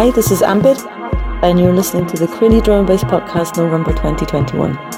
Hi, this is Ambit, and you're listening to the Crilli Drum Bass Podcast November 2021.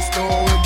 story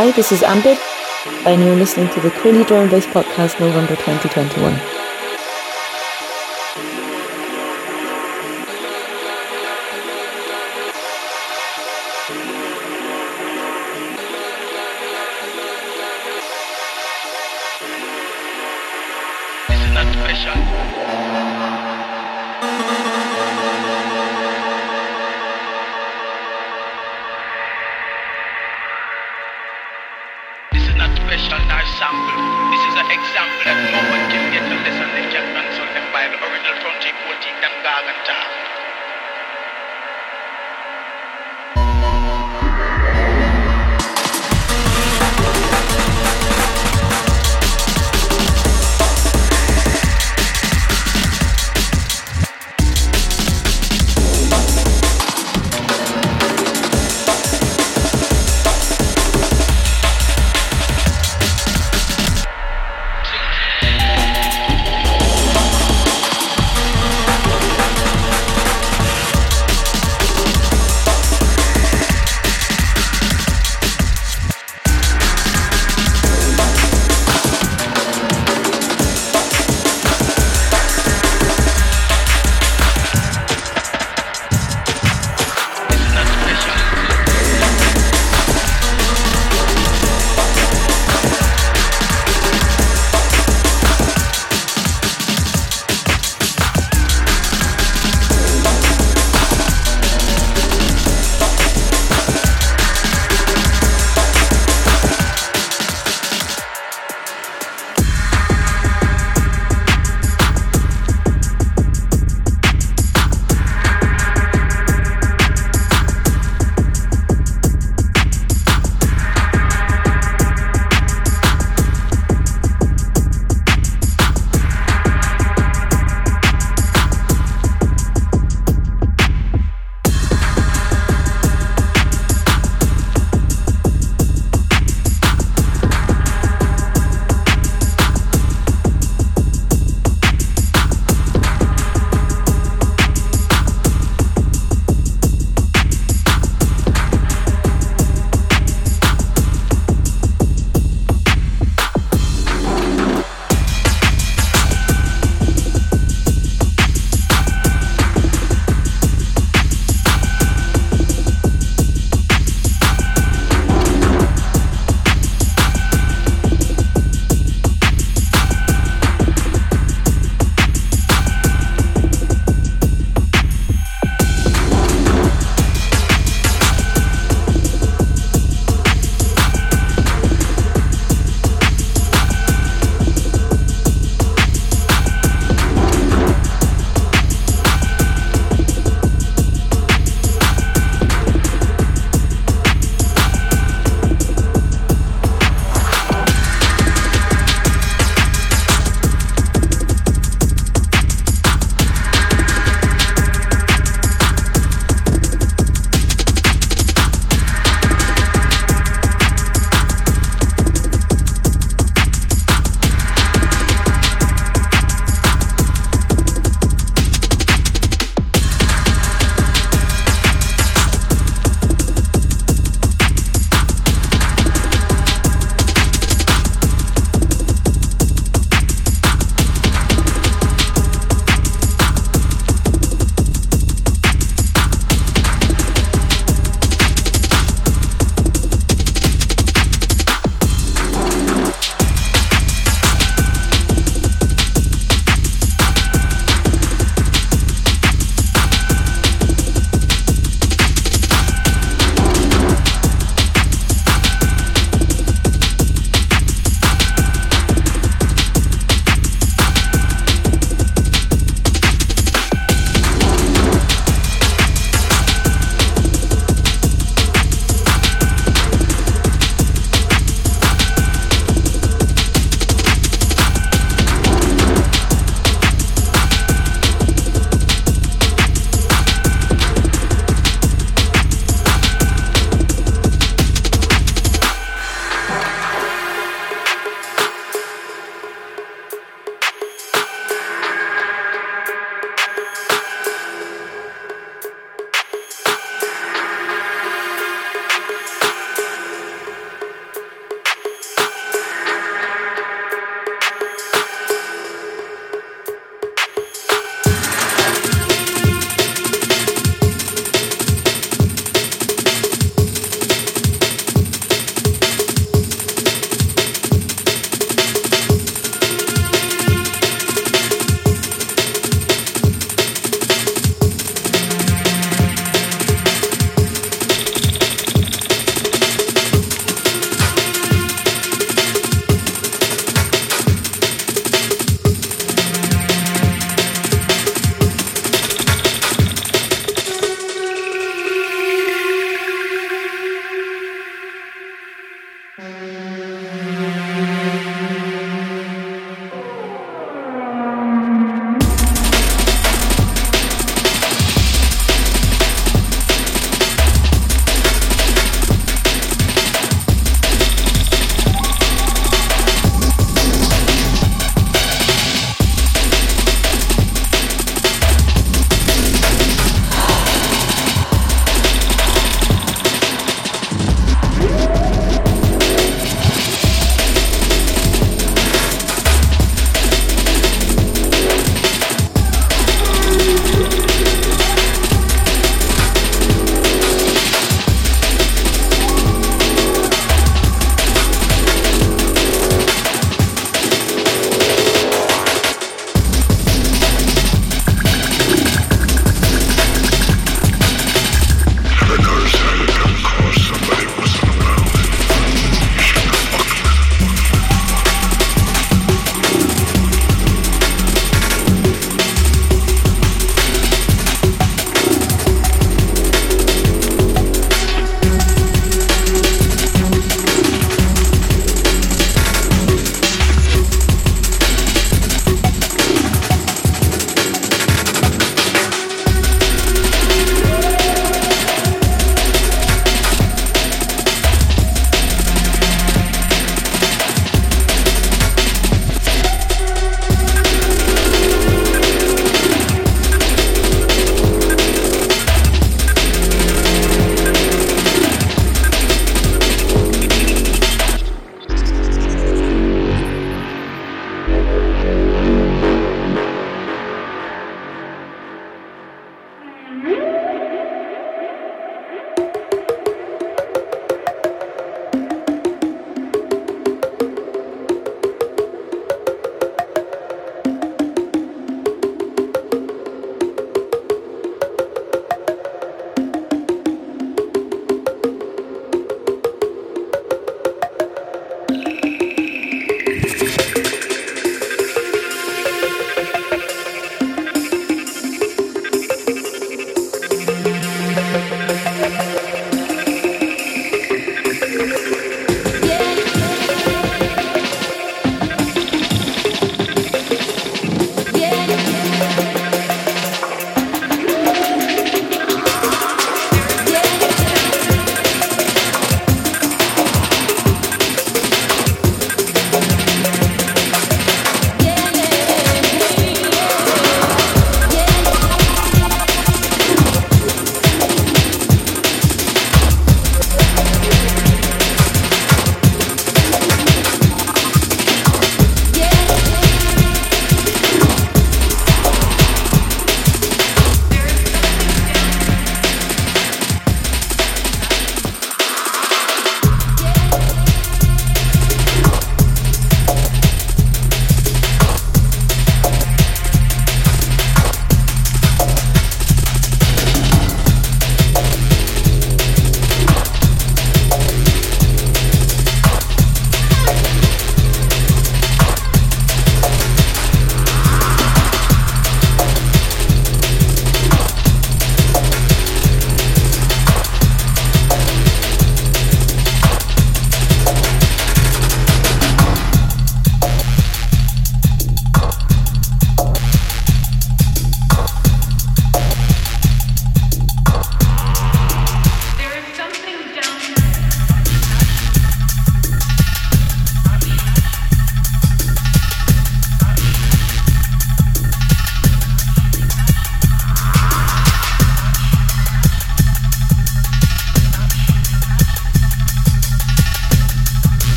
Hi, this is Ambit, and you're listening to the Crilli Drum Bass Podcast November 2021.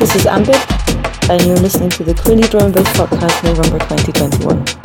This is Ambit, and you're listening to the Crilli Drum Bass Podcast November 2021.